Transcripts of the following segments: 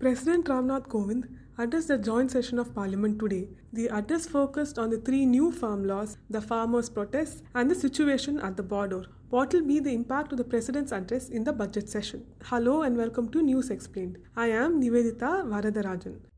President Ram Nath Kovind addressed the joint session of Parliament today. The address focused on the three new farm laws, the farmers' protests, and the situation at the border. What will be the impact of the President's address in the budget session? Hello and welcome to News Explained. I am Nivedita Varadarajan.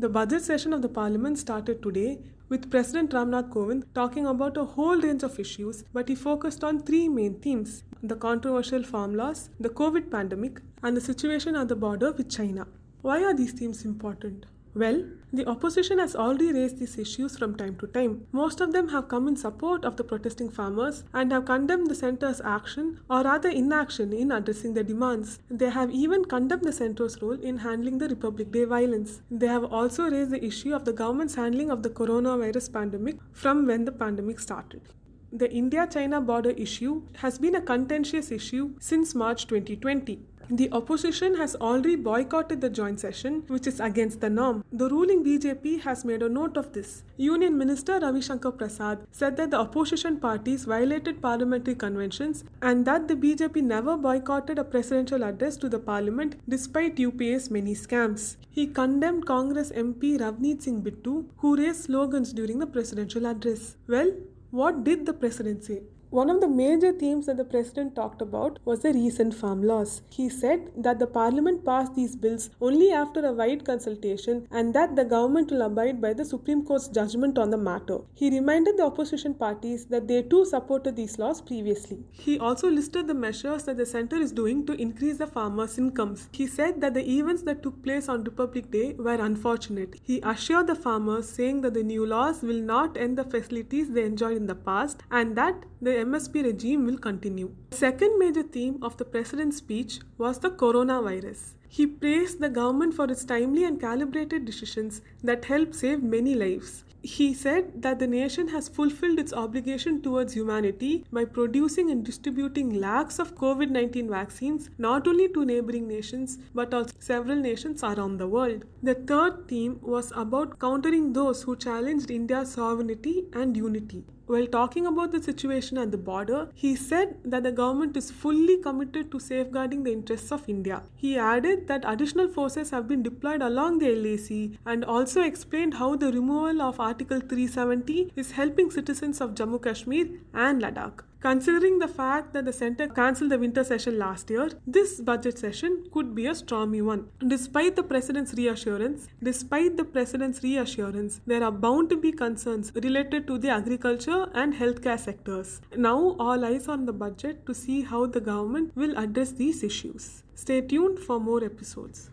The budget session of the parliament started today with President Ram Nath Kovind talking about a whole range of issues, but he focused on three main themes the controversial farm laws, the COVID pandemic, and the situation at the border with China. Why are these themes important? Well, the opposition has already raised these issues from time to time. Most of them have come in support of the protesting farmers and have condemned the centre's action or rather inaction in addressing their demands. They have even condemned the centre's role in handling the Republic Day violence. They have also raised the issue of the government's handling of the coronavirus pandemic from when the pandemic started. The India China border issue has been a contentious issue since March 2020. The opposition has already boycotted the joint session, which is against the norm. The ruling BJP has made a note of this. Union Minister Ravi Shankar Prasad said that the opposition parties violated parliamentary conventions and that the BJP never boycotted a presidential address to the parliament despite UPA's many scams. He condemned Congress MP Ravneet Singh Bittu, who raised slogans during the presidential address. Well, what did the president say? One of the major themes that the president talked about was the recent farm laws. He said that the parliament passed these bills only after a wide consultation and that the government will abide by the Supreme Court's judgment on the matter. He reminded the opposition parties that they too supported these laws previously. He also listed the measures that the centre is doing to increase the farmers' incomes. He said that the events that took place on Republic Day were unfortunate. He assured the farmers, saying that the new laws will not end the facilities they enjoyed in the past and that the MSP regime will continue. The second major theme of the president's speech was the coronavirus. He praised the government for its timely and calibrated decisions that helped save many lives. He said that the nation has fulfilled its obligation towards humanity by producing and distributing lakhs of COVID 19 vaccines not only to neighboring nations but also several nations around the world. The third theme was about countering those who challenged India's sovereignty and unity. While talking about the situation at the border, he said that the government is fully committed to safeguarding the interests of India. He added that additional forces have been deployed along the LAC and also explained how the removal of Article 370 is helping citizens of Jammu Kashmir and Ladakh. Considering the fact that the centre cancelled the winter session last year, this budget session could be a stormy one. Despite the president's reassurance, despite the president's reassurance, there are bound to be concerns related to the agriculture and healthcare sectors. Now all eyes on the budget to see how the government will address these issues. Stay tuned for more episodes.